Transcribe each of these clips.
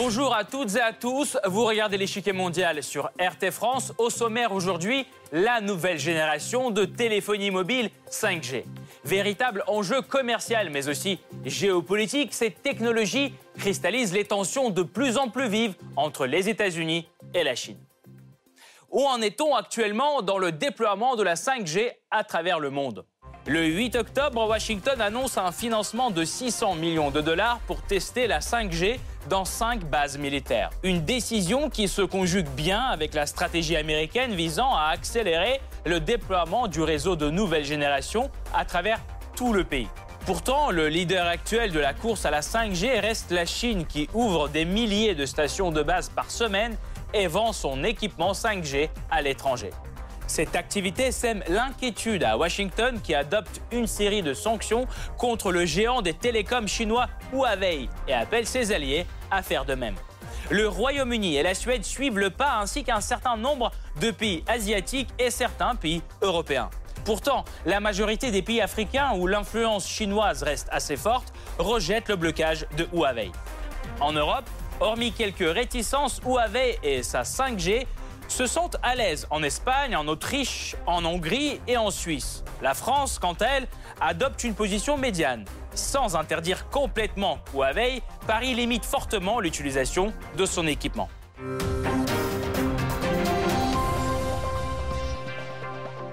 Bonjour à toutes et à tous, vous regardez l'échiquier mondial sur RT France. Au sommaire aujourd'hui, la nouvelle génération de téléphonie mobile 5G. Véritable enjeu commercial mais aussi géopolitique, cette technologie cristallise les tensions de plus en plus vives entre les États-Unis et la Chine. Où en est-on actuellement dans le déploiement de la 5G à travers le monde? Le 8 octobre, Washington annonce un financement de 600 millions de dollars pour tester la 5G dans cinq bases militaires. Une décision qui se conjugue bien avec la stratégie américaine visant à accélérer le déploiement du réseau de nouvelle génération à travers tout le pays. Pourtant, le leader actuel de la course à la 5G reste la Chine qui ouvre des milliers de stations de base par semaine et vend son équipement 5G à l'étranger. Cette activité sème l'inquiétude à Washington qui adopte une série de sanctions contre le géant des télécoms chinois Huawei et appelle ses alliés à faire de même. Le Royaume-Uni et la Suède suivent le pas ainsi qu'un certain nombre de pays asiatiques et certains pays européens. Pourtant, la majorité des pays africains où l'influence chinoise reste assez forte rejettent le blocage de Huawei. En Europe, hormis quelques réticences, Huawei et sa 5G se sentent à l'aise en Espagne, en Autriche, en Hongrie et en Suisse. La France, quant à elle, adopte une position médiane. Sans interdire complètement Huawei, Paris limite fortement l'utilisation de son équipement.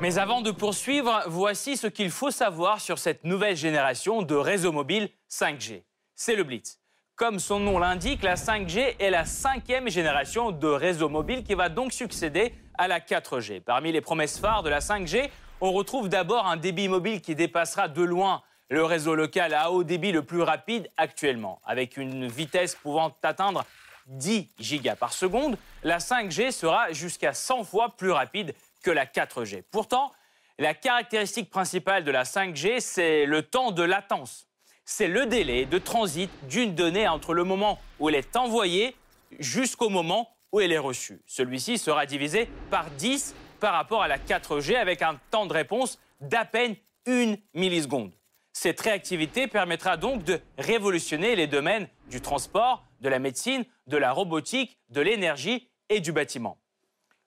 Mais avant de poursuivre, voici ce qu'il faut savoir sur cette nouvelle génération de réseaux mobiles 5G. C'est le Blitz. Comme son nom l'indique, la 5G est la cinquième génération de réseau mobile qui va donc succéder à la 4G. Parmi les promesses phares de la 5G, on retrouve d'abord un débit mobile qui dépassera de loin le réseau local à haut débit le plus rapide actuellement. Avec une vitesse pouvant atteindre 10 gigas par seconde, la 5G sera jusqu'à 100 fois plus rapide que la 4G. Pourtant, la caractéristique principale de la 5G, c'est le temps de latence c'est le délai de transit d'une donnée entre le moment où elle est envoyée jusqu'au moment où elle est reçue. Celui-ci sera divisé par 10 par rapport à la 4G avec un temps de réponse d'à peine une milliseconde. Cette réactivité permettra donc de révolutionner les domaines du transport, de la médecine, de la robotique, de l'énergie et du bâtiment.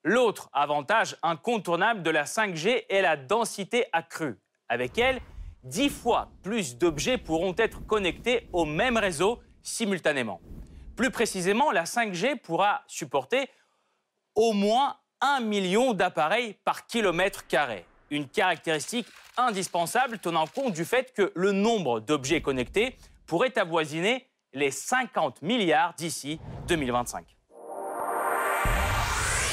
L'autre avantage incontournable de la 5G est la densité accrue. Avec elle, 10 fois plus d'objets pourront être connectés au même réseau simultanément. Plus précisément, la 5G pourra supporter au moins 1 million d'appareils par kilomètre carré. Une caractéristique indispensable tenant compte du fait que le nombre d'objets connectés pourrait avoisiner les 50 milliards d'ici 2025.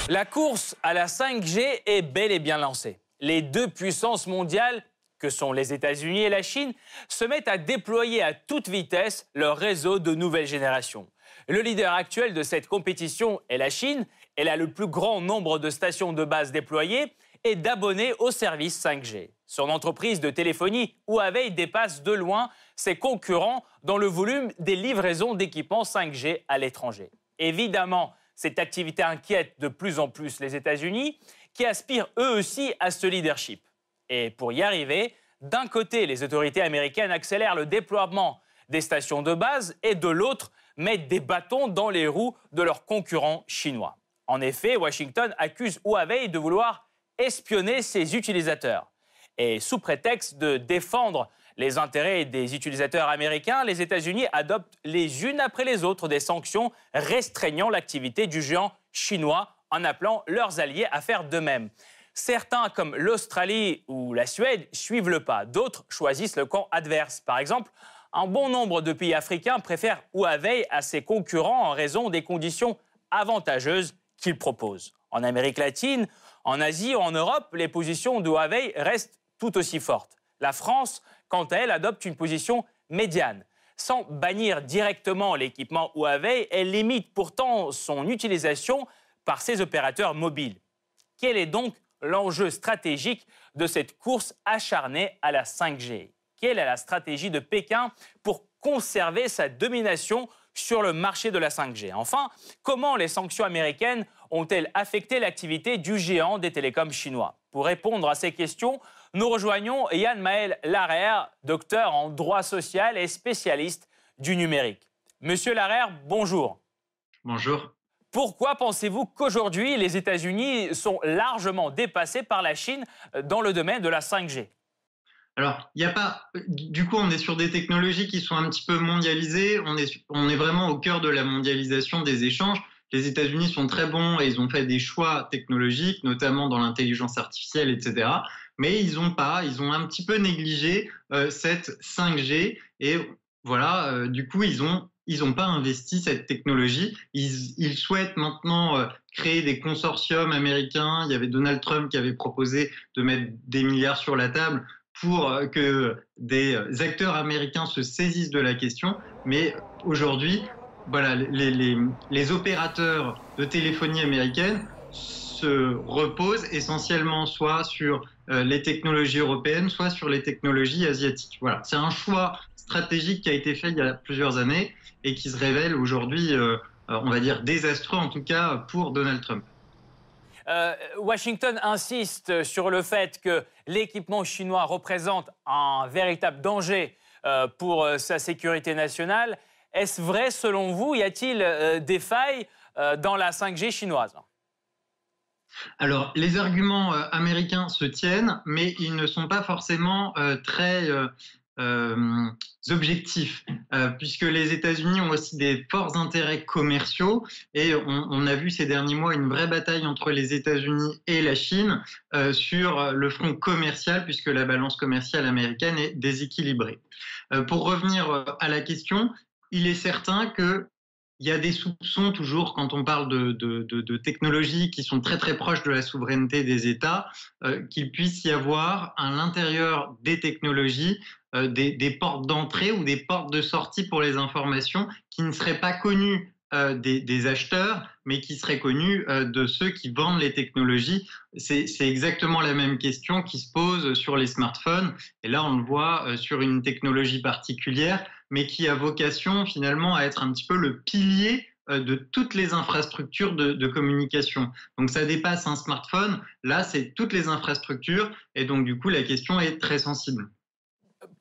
La course à la 5G est bel et bien lancée. Les deux puissances mondiales que sont les États-Unis et la Chine, se mettent à déployer à toute vitesse leur réseau de nouvelle génération. Le leader actuel de cette compétition est la Chine. Elle a le plus grand nombre de stations de base déployées et d'abonnés au service 5G. Son entreprise de téléphonie Huawei dépasse de loin ses concurrents dans le volume des livraisons d'équipements 5G à l'étranger. Évidemment, cette activité inquiète de plus en plus les États-Unis, qui aspirent eux aussi à ce leadership. Et pour y arriver, d'un côté, les autorités américaines accélèrent le déploiement des stations de base et de l'autre, mettent des bâtons dans les roues de leurs concurrents chinois. En effet, Washington accuse Huawei de vouloir espionner ses utilisateurs. Et sous prétexte de défendre les intérêts des utilisateurs américains, les États-Unis adoptent les unes après les autres des sanctions restreignant l'activité du géant chinois en appelant leurs alliés à faire de même. Certains, comme l'Australie ou la Suède, suivent le pas. D'autres choisissent le camp adverse. Par exemple, un bon nombre de pays africains préfèrent Huawei à ses concurrents en raison des conditions avantageuses qu'il propose. En Amérique latine, en Asie ou en Europe, les positions de Huawei restent tout aussi fortes. La France, quant à elle, adopte une position médiane. Sans bannir directement l'équipement Huawei, elle limite pourtant son utilisation par ses opérateurs mobiles. Quelle est donc l'enjeu stratégique de cette course acharnée à la 5G. Quelle est la stratégie de Pékin pour conserver sa domination sur le marché de la 5G Enfin, comment les sanctions américaines ont-elles affecté l'activité du géant des télécoms chinois? Pour répondre à ces questions, nous rejoignons Yann Maël Larère, docteur en droit social et spécialiste du numérique. Monsieur Larère, bonjour. Bonjour. Pourquoi pensez-vous qu'aujourd'hui, les États-Unis sont largement dépassés par la Chine dans le domaine de la 5G alors, il n'y a pas. Du coup, on est sur des technologies qui sont un petit peu mondialisées. On est, on est vraiment au cœur de la mondialisation des échanges. Les États-Unis sont très bons et ils ont fait des choix technologiques, notamment dans l'intelligence artificielle, etc. Mais ils ont pas, ils ont un petit peu négligé euh, cette 5G et voilà, euh, du coup, ils ont ils n'ont pas investi cette technologie. Ils, souhaitent maintenant euh, créer des consortiums américains. Il y avait Donald Trump qui avait proposé de mettre des milliards sur la table pour euh, que des acteurs américains se saisissent de la question. Mais aujourd'hui, voilà, les, les, opérateurs de téléphonie américaine se reposent essentiellement soit sur euh, les technologies européennes, soit sur les technologies asiatiques. Voilà, c'est un choix stratégique qui a été fait il y a plusieurs années et qui se révèle aujourd'hui, euh, on va dire, désastreux en tout cas pour Donald Trump. Euh, Washington insiste sur le fait que l'équipement chinois représente un véritable danger euh, pour euh, sa sécurité nationale. Est-ce vrai selon vous Y a-t-il des failles dans la 5G chinoise? Alors, les arguments américains se tiennent, mais ils ne sont pas forcément très euh, objectifs, euh, puisque les États-Unis ont aussi des forts intérêts commerciaux et on, a vu ces derniers mois une vraie bataille entre les États-Unis et la Chine euh, sur le front commercial, puisque la balance commerciale américaine est déséquilibrée. pour revenir à la question, il est certain que il y a des soupçons toujours quand on parle de, technologies qui sont très très proches de la souveraineté des États, euh, qu'il puisse y avoir à l'intérieur des technologies euh, des, portes d'entrée ou des portes de sortie pour les informations qui ne seraient pas connues euh, des, acheteurs, mais qui seraient connues de ceux qui vendent les technologies. C'est exactement la même question qui se pose sur les smartphones. Et là, on le voit sur une technologie particulière mais qui a vocation finalement à être un petit peu le pilier euh, de toutes les infrastructures de, communication. Donc ça dépasse un smartphone, là c'est toutes les infrastructures, et donc du coup la question est très sensible.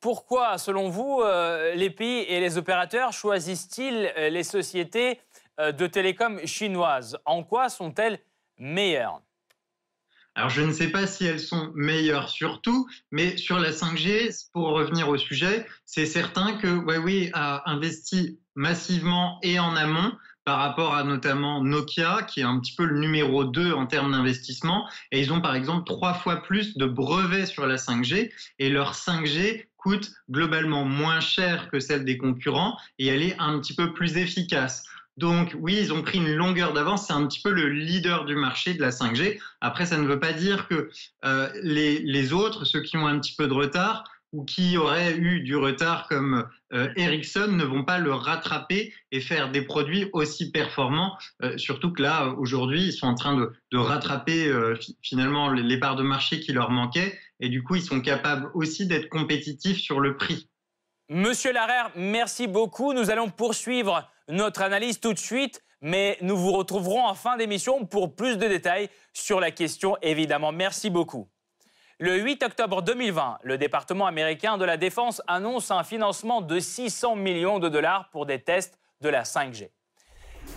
Pourquoi, selon vous, euh, les pays et les opérateurs choisissent-ils euh, les sociétés de télécom chinoises? En quoi sont-elles meilleures? Alors, je ne sais pas si elles sont meilleures sur tout, mais sur la 5G, pour revenir au sujet, c'est certain que Huawei a investi massivement et en amont par rapport à notamment Nokia, qui est un petit peu le numéro 2 en termes d'investissement. Et ils ont par exemple trois fois plus de brevets sur la 5G. Et leur 5G coûte globalement moins cher que celle des concurrents et elle est un petit peu plus efficace. Donc oui, ils ont pris une longueur d'avance. C'est un petit peu le leader du marché de la 5G. Après, ça ne veut pas dire que euh, les, autres, ceux qui ont un petit peu de retard ou qui auraient eu du retard comme euh, Ericsson, ne vont pas le rattraper et faire des produits aussi performants. Euh, surtout que là, aujourd'hui, ils sont en train de, rattraper finalement les parts de marché qui leur manquaient. Et du coup, ils sont capables aussi d'être compétitifs sur le prix. Monsieur Larère, merci beaucoup. Nous allons poursuivre notre analyse tout de suite, mais nous vous retrouverons en fin d'émission pour plus de détails sur la question, évidemment. Merci beaucoup. Le 8 octobre 2020, le département américain de la Défense annonce un financement de 600 millions de dollars pour des tests de la 5G.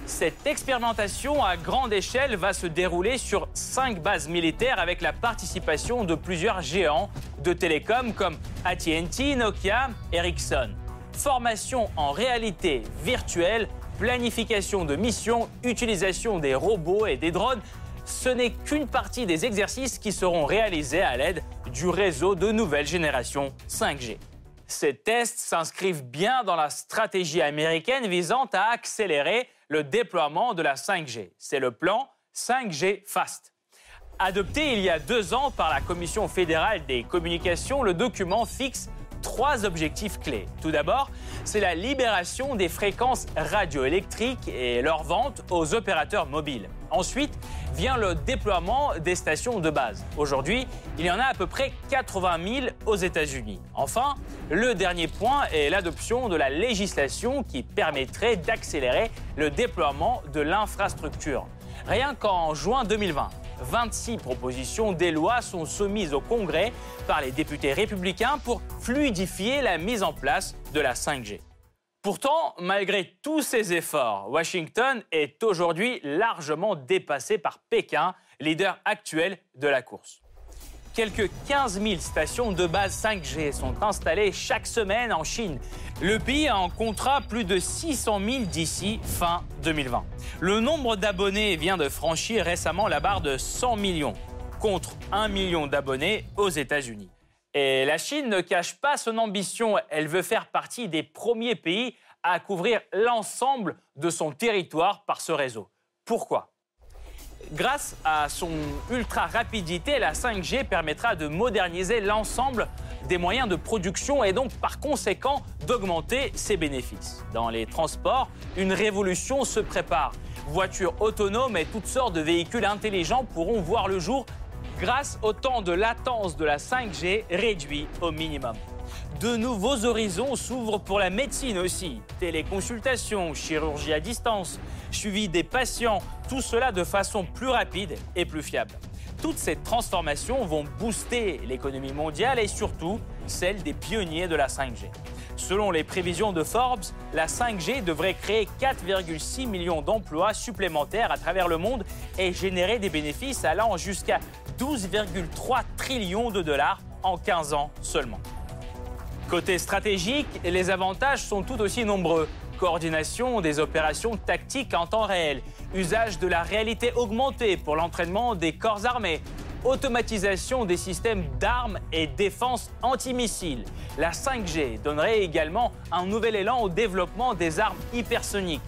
Cette expérimentation à grande échelle va se dérouler sur cinq bases militaires avec la participation de plusieurs géants de télécom comme AT&T, Nokia, Ericsson formation en réalité virtuelle, planification de missions, utilisation des robots et des drones, ce n'est qu'une partie des exercices qui seront réalisés à l'aide du réseau de nouvelle génération 5G. Ces tests s'inscrivent bien dans la stratégie américaine visant à accélérer le déploiement de la 5G. C'est le plan 5G Fast. Adopté il y a deux ans par la Commission fédérale des communications, le document fixe trois objectifs clés. Tout d'abord, c'est la libération des fréquences radioélectriques et leur vente aux opérateurs mobiles. Ensuite vient le déploiement des stations de base. Aujourd'hui, il y en a à peu près 80 000 aux États-Unis. Enfin, le dernier point est l'adoption de la législation qui permettrait d'accélérer le déploiement de l'infrastructure. Rien qu'en juin 2020, 26 propositions des lois sont soumises au Congrès par les députés républicains pour fluidifier la mise en place de la 5G. Pourtant, malgré tous ces efforts, Washington est aujourd'hui largement dépassé par Pékin, leader actuel de la course. Quelques 15 000 stations de base 5G sont installées chaque semaine en Chine. Le pays en comptera plus de 600 000 d'ici fin 2020. Le nombre d'abonnés vient de franchir récemment la barre de 100 millions, contre 1 million d'abonnés aux États-Unis. Et la Chine ne cache pas son ambition. Elle veut faire partie des premiers pays à couvrir l'ensemble de son territoire par ce réseau. Pourquoi? Grâce à son ultra rapidité, la 5G permettra de moderniser l'ensemble des moyens de production et donc par conséquent d'augmenter ses bénéfices. Dans les transports, une révolution se prépare. Voitures autonomes et toutes sortes de véhicules intelligents pourront voir le jour grâce au temps de latence de la 5G réduit au minimum. De nouveaux horizons s'ouvrent pour la médecine aussi. Téléconsultation, chirurgie à distance, suivi des patients, tout cela de façon plus rapide et plus fiable. Toutes ces transformations vont booster l'économie mondiale et surtout celle des pionniers de la 5G. Selon les prévisions de Forbes, la 5G devrait créer 4,6 millions d'emplois supplémentaires à travers le monde et générer des bénéfices allant jusqu'à 12,3 trillions de dollars en 15 ans seulement. Côté stratégique, les avantages sont tout aussi nombreux. Coordination des opérations tactiques en temps réel, usage de la réalité augmentée pour l'entraînement des corps armés, automatisation des systèmes d'armes et défense antimissiles. La 5G donnerait également un nouvel élan au développement des armes hypersoniques.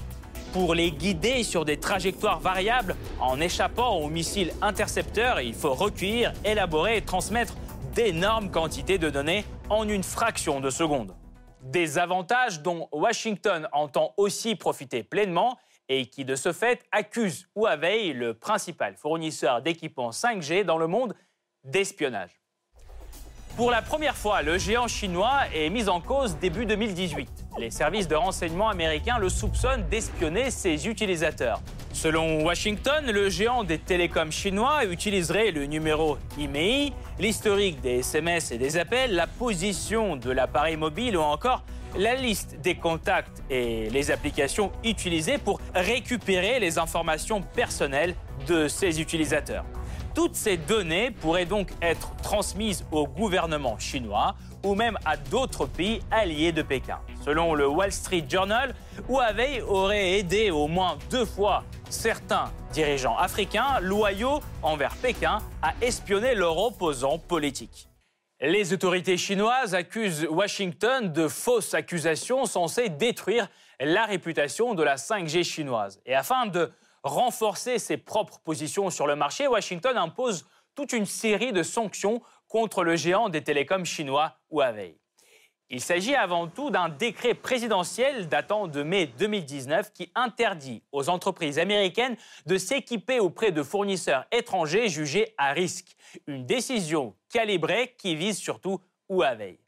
Pour les guider sur des trajectoires variables, en échappant aux missiles intercepteurs, il faut recueillir, élaborer et transmettre d'énormes quantités de données en une fraction de seconde. Des avantages dont Washington entend aussi profiter pleinement et qui de ce fait accuse Huawei, le principal fournisseur d'équipements 5G dans le monde, d'espionnage. Pour la première fois, le géant chinois est mis en cause début 2018. Les services de renseignement américains le soupçonnent d'espionner ses utilisateurs. Selon Washington, le géant des télécoms chinois utiliserait le numéro IMEI, l'historique des SMS et des appels, la position de l'appareil mobile ou encore la liste des contacts et les applications utilisées pour récupérer les informations personnelles de ses utilisateurs. Toutes ces données pourraient donc être transmises au gouvernement chinois ou même à d'autres pays alliés de Pékin. Selon le Wall Street Journal, Huawei aurait aidé au moins deux fois certains dirigeants africains loyaux envers Pékin à espionner leurs opposants politiques. Les autorités chinoises accusent Washington de fausses accusations censées détruire la réputation de la 5G chinoise. Et afin de renforcer ses propres positions sur le marché, Washington impose toute une série de sanctions contre le géant des télécoms chinois Huawei. Il s'agit avant tout d'un décret présidentiel datant de mai 2019 qui interdit aux entreprises américaines de s'équiper auprès de fournisseurs étrangers jugés à risque. Une décision calibrée qui vise surtout Huawei.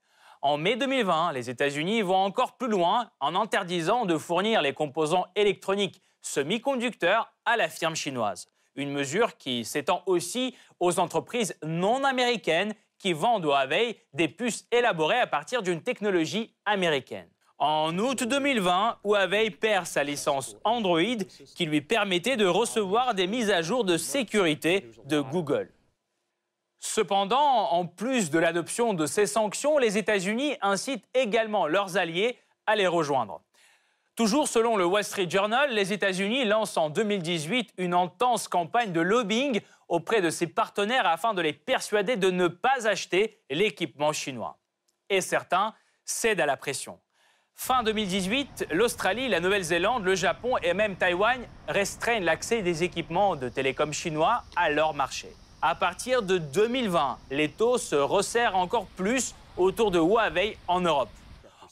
En mai 2020, les États-Unis vont encore plus loin en interdisant de fournir les composants électroniques semi-conducteurs à la firme chinoise. Une mesure qui s'étend aussi aux entreprises non américaines qui vendent au Huawei des puces élaborées à partir d'une technologie américaine. En août 2020, Huawei perd sa licence Android qui lui permettait de recevoir des mises à jour de sécurité de Google. Cependant, en plus de l'adoption de ces sanctions, les États-Unis incitent également leurs alliés à les rejoindre. Toujours selon le Wall Street Journal, les États-Unis lancent en 2018 une intense campagne de lobbying auprès de ses partenaires afin de les persuader de ne pas acheter l'équipement chinois. Et certains cèdent à la pression. Fin 2018, l'Australie, la Nouvelle-Zélande, le Japon et même Taïwan restreignent l'accès des équipements de télécom chinois à leur marché. À partir de 2020, les taux se resserrent encore plus autour de Huawei en Europe.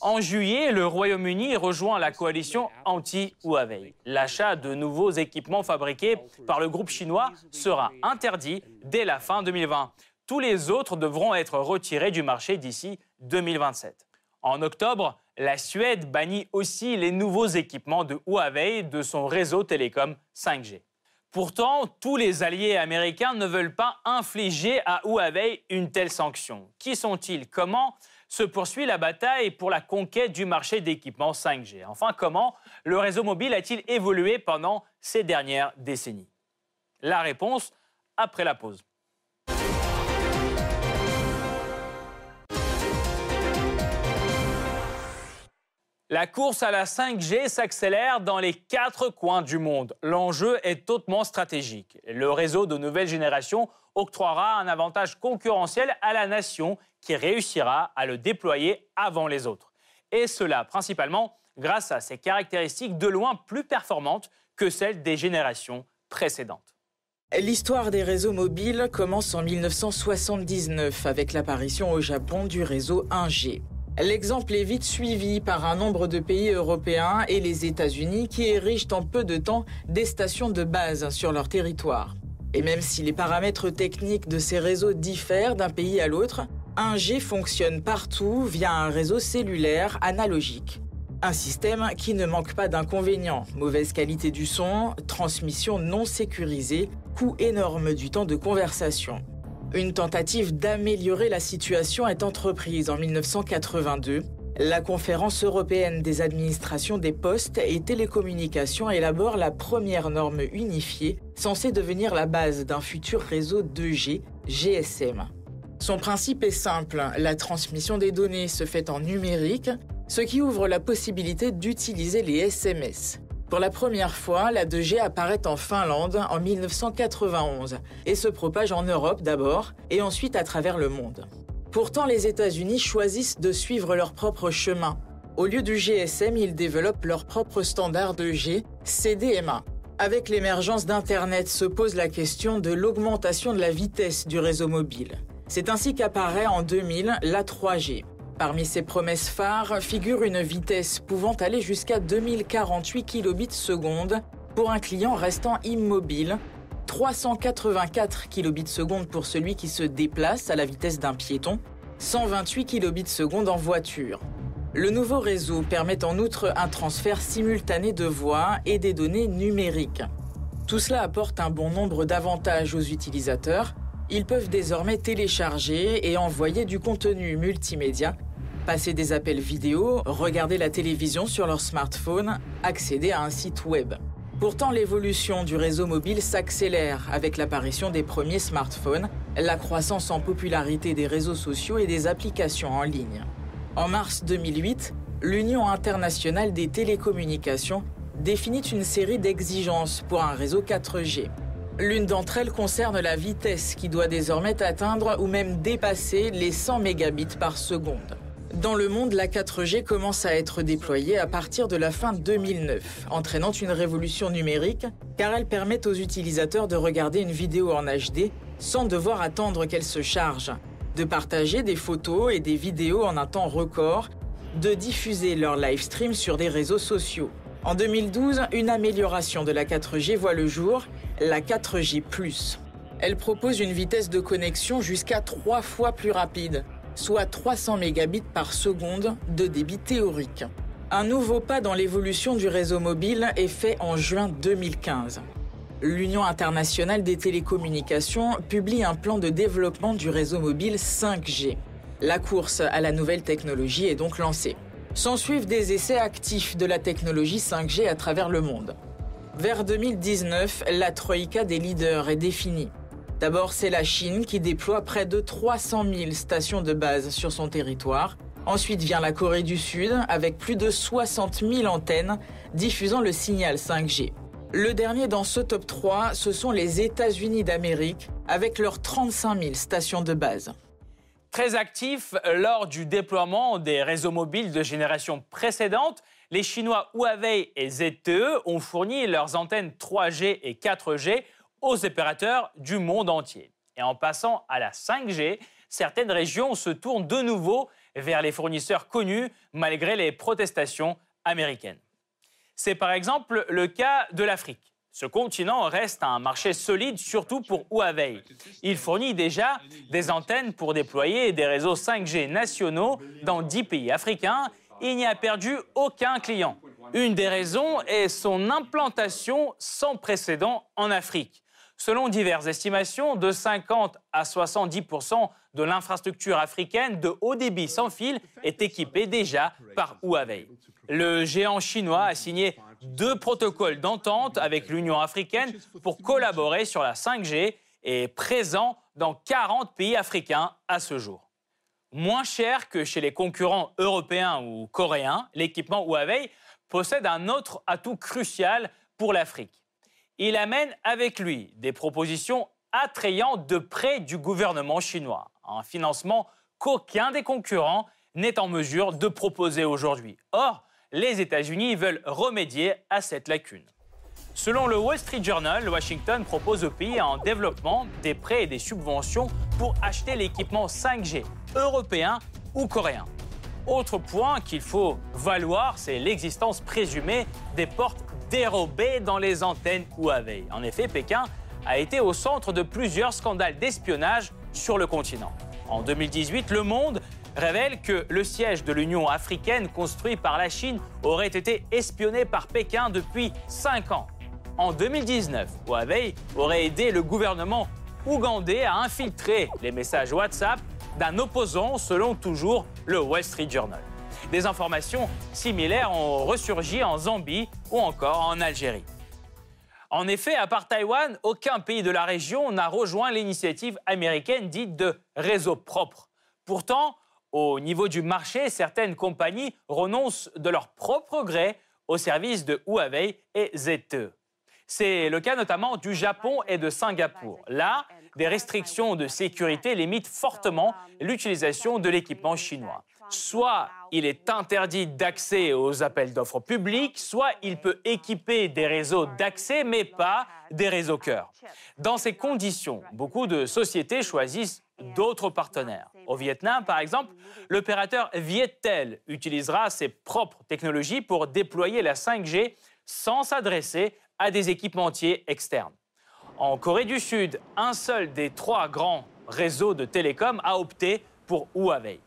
En juillet, le Royaume-Uni rejoint la coalition anti-Huawei. L'achat de nouveaux équipements fabriqués par le groupe chinois sera interdit dès la fin 2020. Tous les autres devront être retirés du marché d'ici 2027. En octobre, la Suède bannit aussi les nouveaux équipements de Huawei de son réseau télécom 5G. Pourtant, tous les alliés américains ne veulent pas infliger à Huawei une telle sanction. Qui sont-ils? Comment se poursuit la bataille pour la conquête du marché d'équipements 5G. Enfin, comment le réseau mobile a-t-il évolué pendant ces dernières décennies? La réponse après la pause. La course à la 5G s'accélère dans les quatre coins du monde. L'enjeu est hautement stratégique. Le réseau de nouvelle génération octroiera un avantage concurrentiel à la nation qui réussira à le déployer avant les autres. Et cela principalement grâce à ses caractéristiques de loin plus performantes que celles des générations précédentes. L'histoire des réseaux mobiles commence en 1979 avec l'apparition au Japon du réseau 1G. L'exemple est vite suivi par un nombre de pays européens et les États-Unis qui érigent en peu de temps des stations de base sur leur territoire. Et même si les paramètres techniques de ces réseaux diffèrent d'un pays à l'autre, 1G fonctionne partout via un réseau cellulaire analogique. Un système qui ne manque pas d'inconvénients, mauvaise qualité du son, transmission non sécurisée, coût énorme du temps de conversation. Une tentative d'améliorer la situation est entreprise en 1982. La conférence européenne des administrations des postes et télécommunications élabore la première norme unifiée censée devenir la base d'un futur réseau 2G, GSM. Son principe est simple, la transmission des données se fait en numérique, ce qui ouvre la possibilité d'utiliser les SMS. Pour la première fois, la 2G apparaît en Finlande en 1991 et se propage en Europe d'abord et ensuite à travers le monde. Pourtant, les États-Unis choisissent de suivre leur propre chemin. Au lieu du GSM, ils développent leur propre standard 2G, CDMA. Avec l'émergence d'Internet se pose la question de l'augmentation de la vitesse du réseau mobile. C'est ainsi qu'apparaît en 2000 la 3G. Parmi ces promesses phares figure une vitesse pouvant aller jusqu'à 2048 kilobits seconde pour un client restant immobile, 384 kilobits seconde pour celui qui se déplace à la vitesse d'un piéton, 128 kilobits seconde en voiture. Le nouveau réseau permet en outre un transfert simultané de voix et des données numériques. Tout cela apporte un bon nombre d'avantages aux utilisateurs. Ils peuvent désormais télécharger et envoyer du contenu multimédia passer des appels vidéo, regarder la télévision sur leur smartphone, accéder à un site web. Pourtant, l'évolution du réseau mobile s'accélère avec l'apparition des premiers smartphones, la croissance en popularité des réseaux sociaux et des applications en ligne. En mars 2008, l'Union internationale des télécommunications définit une série d'exigences pour un réseau 4G. L'une d'entre elles concerne la vitesse qui doit désormais atteindre ou même dépasser les 100 mégabits par seconde. Dans le monde, la 4G commence à être déployée à partir de la fin 2009, entraînant une révolution numérique car elle permet aux utilisateurs de regarder une vidéo en HD sans devoir attendre qu'elle se charge, de partager des photos et des vidéos en un temps record, de diffuser leur live stream sur des réseaux sociaux. En 2012, une amélioration de la 4G voit le jour, la 4G ⁇ Elle propose une vitesse de connexion jusqu'à trois fois plus rapide, soit 300 mégabits par seconde de débit théorique. Un nouveau pas dans l'évolution du réseau mobile est fait en juin 2015. L'Union internationale des télécommunications publie un plan de développement du réseau mobile 5G. La course à la nouvelle technologie est donc lancée. S'ensuivent des essais actifs de la technologie 5G à travers le monde. Vers 2019, la troïka des leaders est définie. D'abord, c'est la Chine qui déploie près de 300 000 stations de base sur son territoire. Ensuite vient la Corée du Sud avec plus de 60 000 antennes diffusant le signal 5G. Le dernier dans ce top 3, ce sont les États-Unis d'Amérique avec leurs 35 000 stations de base. Très actifs lors du déploiement des réseaux mobiles de génération précédente, les Chinois Huawei et ZTE ont fourni leurs antennes 3G et 4G aux opérateurs du monde entier. Et en passant à la 5G, certaines régions se tournent de nouveau vers les fournisseurs connus malgré les protestations américaines. C'est par exemple le cas de l'Afrique. Ce continent reste un marché solide, surtout pour Huawei. Il fournit déjà des antennes pour déployer des réseaux 5G nationaux dans 10 pays africains. Il n'y a perdu aucun client. Une des raisons est son implantation sans précédent en Afrique. Selon diverses estimations, de 50 à 70 de l'infrastructure africaine de haut débit sans fil est équipée déjà par Huawei. Le géant chinois a signé deux protocoles d'entente avec l'Union africaine pour collaborer sur la 5G et est présent dans 40 pays africains à ce jour. Moins cher que chez les concurrents européens ou coréens, l'équipement Huawei possède un autre atout crucial pour l'Afrique il amène avec lui des propositions attrayantes de près du gouvernement chinois, un financement qu'aucun des concurrents n'est en mesure de proposer aujourd'hui. Or, les États-Unis veulent remédier à cette lacune. Selon le Wall Street Journal, Washington propose aux pays en développement des prêts et des subventions pour acheter l'équipement 5G européen ou coréen. Autre point qu'il faut valoir, c'est l'existence présumée des portes dérobé dans les antennes Huawei. En effet, Pékin a été au centre de plusieurs scandales d'espionnage sur le continent. En 2018, Le Monde révèle que le siège de l'Union africaine construit par la Chine aurait été espionné par Pékin depuis 5 ans. En 2019, Huawei aurait aidé le gouvernement ougandais à infiltrer les messages WhatsApp d'un opposant selon toujours le Wall Street Journal. Des informations similaires ont ressurgi en Zambie ou encore en Algérie. En effet, à part Taïwan, aucun pays de la région n'a rejoint l'initiative américaine dite de réseau propre. Pourtant, au niveau du marché, certaines compagnies renoncent de leur propre gré au service de Huawei et ZTE. C'est le cas notamment du Japon et de Singapour. Là, des restrictions de sécurité limitent fortement l'utilisation de l'équipement chinois. Soit il est interdit d'accès aux appels d'offres publics, soit il peut équiper des réseaux d'accès, mais pas des réseaux cœurs. Dans ces conditions, beaucoup de sociétés choisissent d'autres partenaires. Au Vietnam, par exemple, l'opérateur Viettel utilisera ses propres technologies pour déployer la 5G sans s'adresser à des équipementiers externes. En Corée du Sud, un seul des trois grands réseaux de télécom a opté pour Huawei.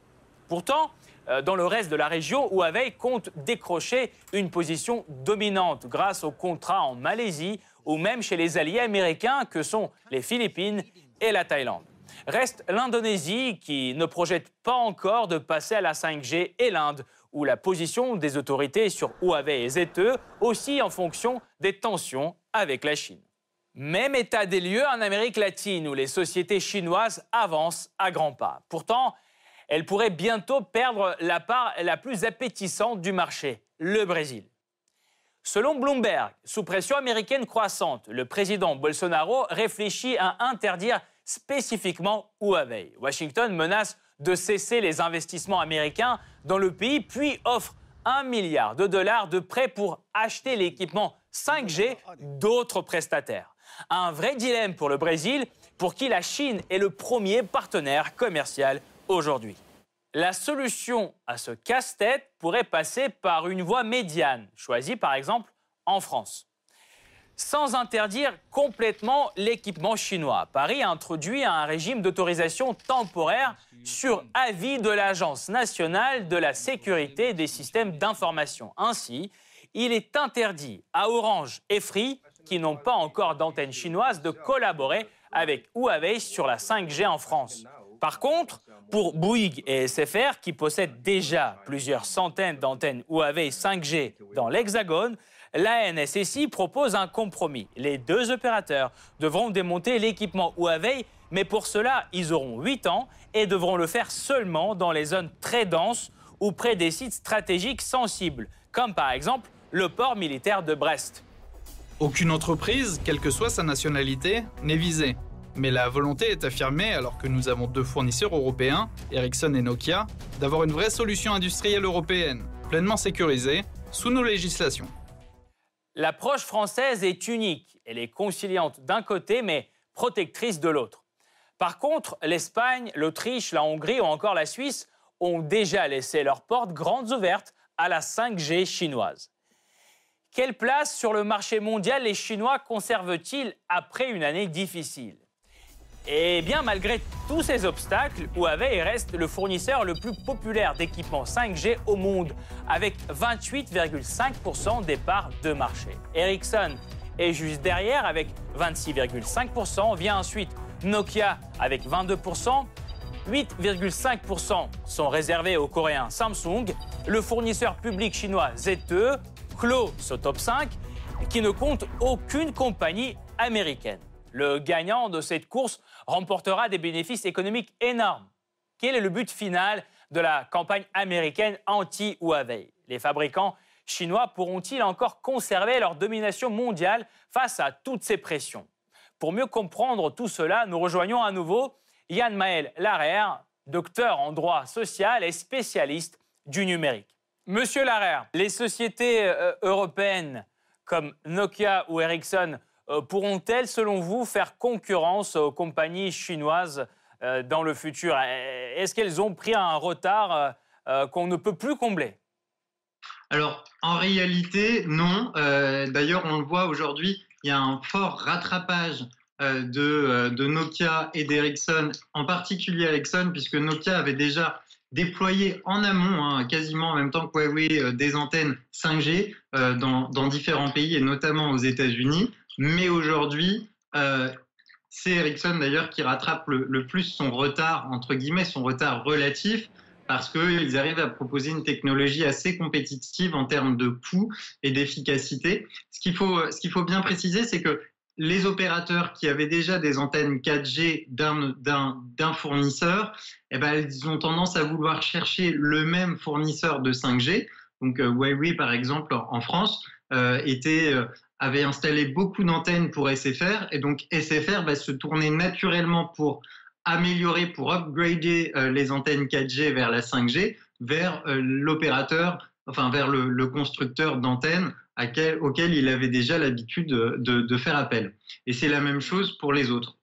Pourtant, euh, dans le reste de la région, Huawei compte décrocher une position dominante grâce aux contrats en Malaisie ou même chez les alliés américains que sont les Philippines et la Thaïlande. Reste l'Indonésie qui ne projette pas encore de passer à la 5G et l'Inde où la position des autorités sur Huawei et ZTE aussi en fonction des tensions avec la Chine. Même état des lieux en Amérique latine où les sociétés chinoises avancent à grands pas. Pourtant, elle pourrait bientôt perdre la part la plus appétissante du marché, le Brésil. Selon Bloomberg, sous pression américaine croissante, le président Bolsonaro réfléchit à interdire spécifiquement Huawei. Washington menace de cesser les investissements américains dans le pays, puis offre un milliard de dollars de prêts pour acheter l'équipement 5G d'autres prestataires. Un vrai dilemme pour le Brésil, pour qui la Chine est le premier partenaire commercial aujourd'hui. La solution à ce casse-tête pourrait passer par une voie médiane, choisie par exemple en France. Sans interdire complètement l'équipement chinois, Paris a introduit un régime d'autorisation temporaire sur avis de l'Agence nationale de la sécurité des systèmes d'information. Ainsi, il est interdit à Orange et Free, qui n'ont pas encore d'antenne chinoise, de collaborer avec Huawei sur la 5G en France. Par contre, pour Bouygues et SFR, qui possèdent déjà plusieurs centaines d'antennes Huawei 5G dans l'Hexagone, la NSSI propose un compromis. Les deux opérateurs devront démonter l'équipement Huawei, mais pour cela, ils auront 8 ans et devront le faire seulement dans les zones très denses ou près des sites stratégiques sensibles, comme par exemple le port militaire de Brest. Aucune entreprise, quelle que soit sa nationalité, n'est visée. Mais la volonté est affirmée, alors que nous avons deux fournisseurs européens, Ericsson et Nokia, d'avoir une vraie solution industrielle européenne, pleinement sécurisée, sous nos législations. L'approche française est unique. Elle est conciliante d'un côté, mais protectrice de l'autre. Par contre, l'Espagne, l'Autriche, la Hongrie ou encore la Suisse ont déjà laissé leurs portes grandes ouvertes à la 5G chinoise. Quelle place sur le marché mondial les Chinois conservent-ils après une année difficile? Eh bien, malgré tous ces obstacles, Huawei reste le fournisseur le plus populaire d'équipements 5G au monde, avec 28,5% des parts de marché. Ericsson est juste derrière avec 26,5%. Vient ensuite Nokia avec 22%. 8,5% sont réservés aux Coréens Samsung. Le fournisseur public chinois ZTE clôt ce top 5 qui ne compte aucune compagnie américaine. Le gagnant de cette course remportera des bénéfices économiques énormes. Quel est le but final de la campagne américaine anti-Huawei? Les fabricants chinois pourront-ils encore conserver leur domination mondiale face à toutes ces pressions? Pour mieux comprendre tout cela, nous rejoignons à nouveau Yann Maël Larère, docteur en droit social et spécialiste du numérique. Monsieur Larère, les sociétés euh, européennes comme Nokia ou Ericsson pourront-elles, selon vous, faire concurrence aux compagnies chinoises euh, dans le futur? Est-ce qu'elles ont pris un retard qu'on ne peut plus combler? Alors, en réalité, non. D'ailleurs, on le voit aujourd'hui, il y a un fort rattrapage euh, euh, de, Nokia et d'Ericsson, en particulier Ericsson, puisque Nokia avait déjà déployé en amont, hein, quasiment en même temps que Huawei, euh, des antennes 5G dans, différents pays et notamment aux États-Unis. Mais aujourd'hui, c'est Ericsson d'ailleurs qui rattrape le, plus son retard, entre guillemets, son retard relatif, parce qu'ils arrivent à proposer une technologie assez compétitive en termes de coût et d'efficacité. Ce qu'il faut, ce qu'il faut bien préciser, c'est que les opérateurs qui avaient déjà des antennes 4G d'un fournisseur, eh ben, ils ont tendance à vouloir chercher le même fournisseur de 5G. Donc euh, Huawei, par exemple, en France, euh, était, euh, avait installé beaucoup d'antennes pour SFR, et donc SFR va se tourner naturellement pour améliorer, pour upgrader les antennes 4G vers la 5G, vers l'opérateur, enfin vers le constructeur d'antennes auquel il avait déjà l'habitude de, faire appel. Et c'est la même chose pour les autres.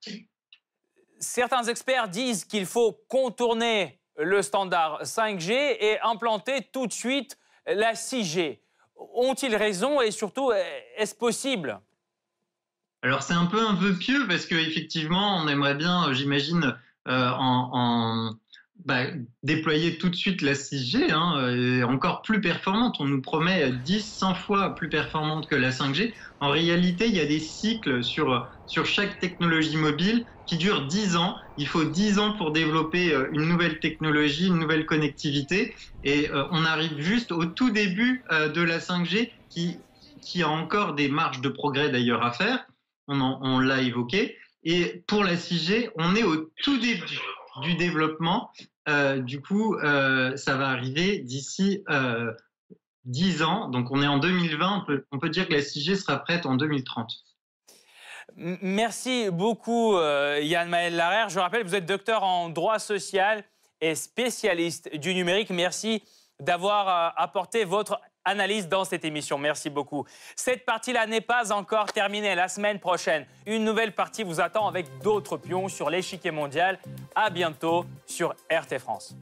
Certains experts disent qu'il faut contourner le standard 5G et implanter tout de suite la 6G. Ont-ils raison et surtout, est-ce possible? Alors c'est un peu un vœu pieux parce qu'effectivement on aimerait bien, j'imagine, euh, en, bah, déployer tout de suite la 6G, hein, encore plus performante. On nous promet 10, 100 fois plus performante que la 5G. En réalité, il y a des cycles sur, sur chaque technologie mobile qui durent 10 ans. Il faut 10 ans pour développer euh, une nouvelle technologie, une nouvelle connectivité. Et euh, on arrive juste au tout début euh, de la 5G qui, qui a encore des marges de progrès d'ailleurs à faire. On l'a évoqué. Et pour la 6G, on est au tout début du développement. Euh, du coup, euh, ça va arriver d'ici 10 euh, ans. Donc, on est en 2020. On peut, dire que la 6G sera prête en 2030. Merci beaucoup, Yann Maël Larère. Je rappelle, vous êtes docteur en droit social et spécialiste du numérique. Merci d'avoir apporté votre analyse dans cette émission. Merci beaucoup. Cette partie-là n'est pas encore terminée. La semaine prochaine, une nouvelle partie vous attend avec d'autres pions sur l'échiquier mondial. À bientôt sur RT France.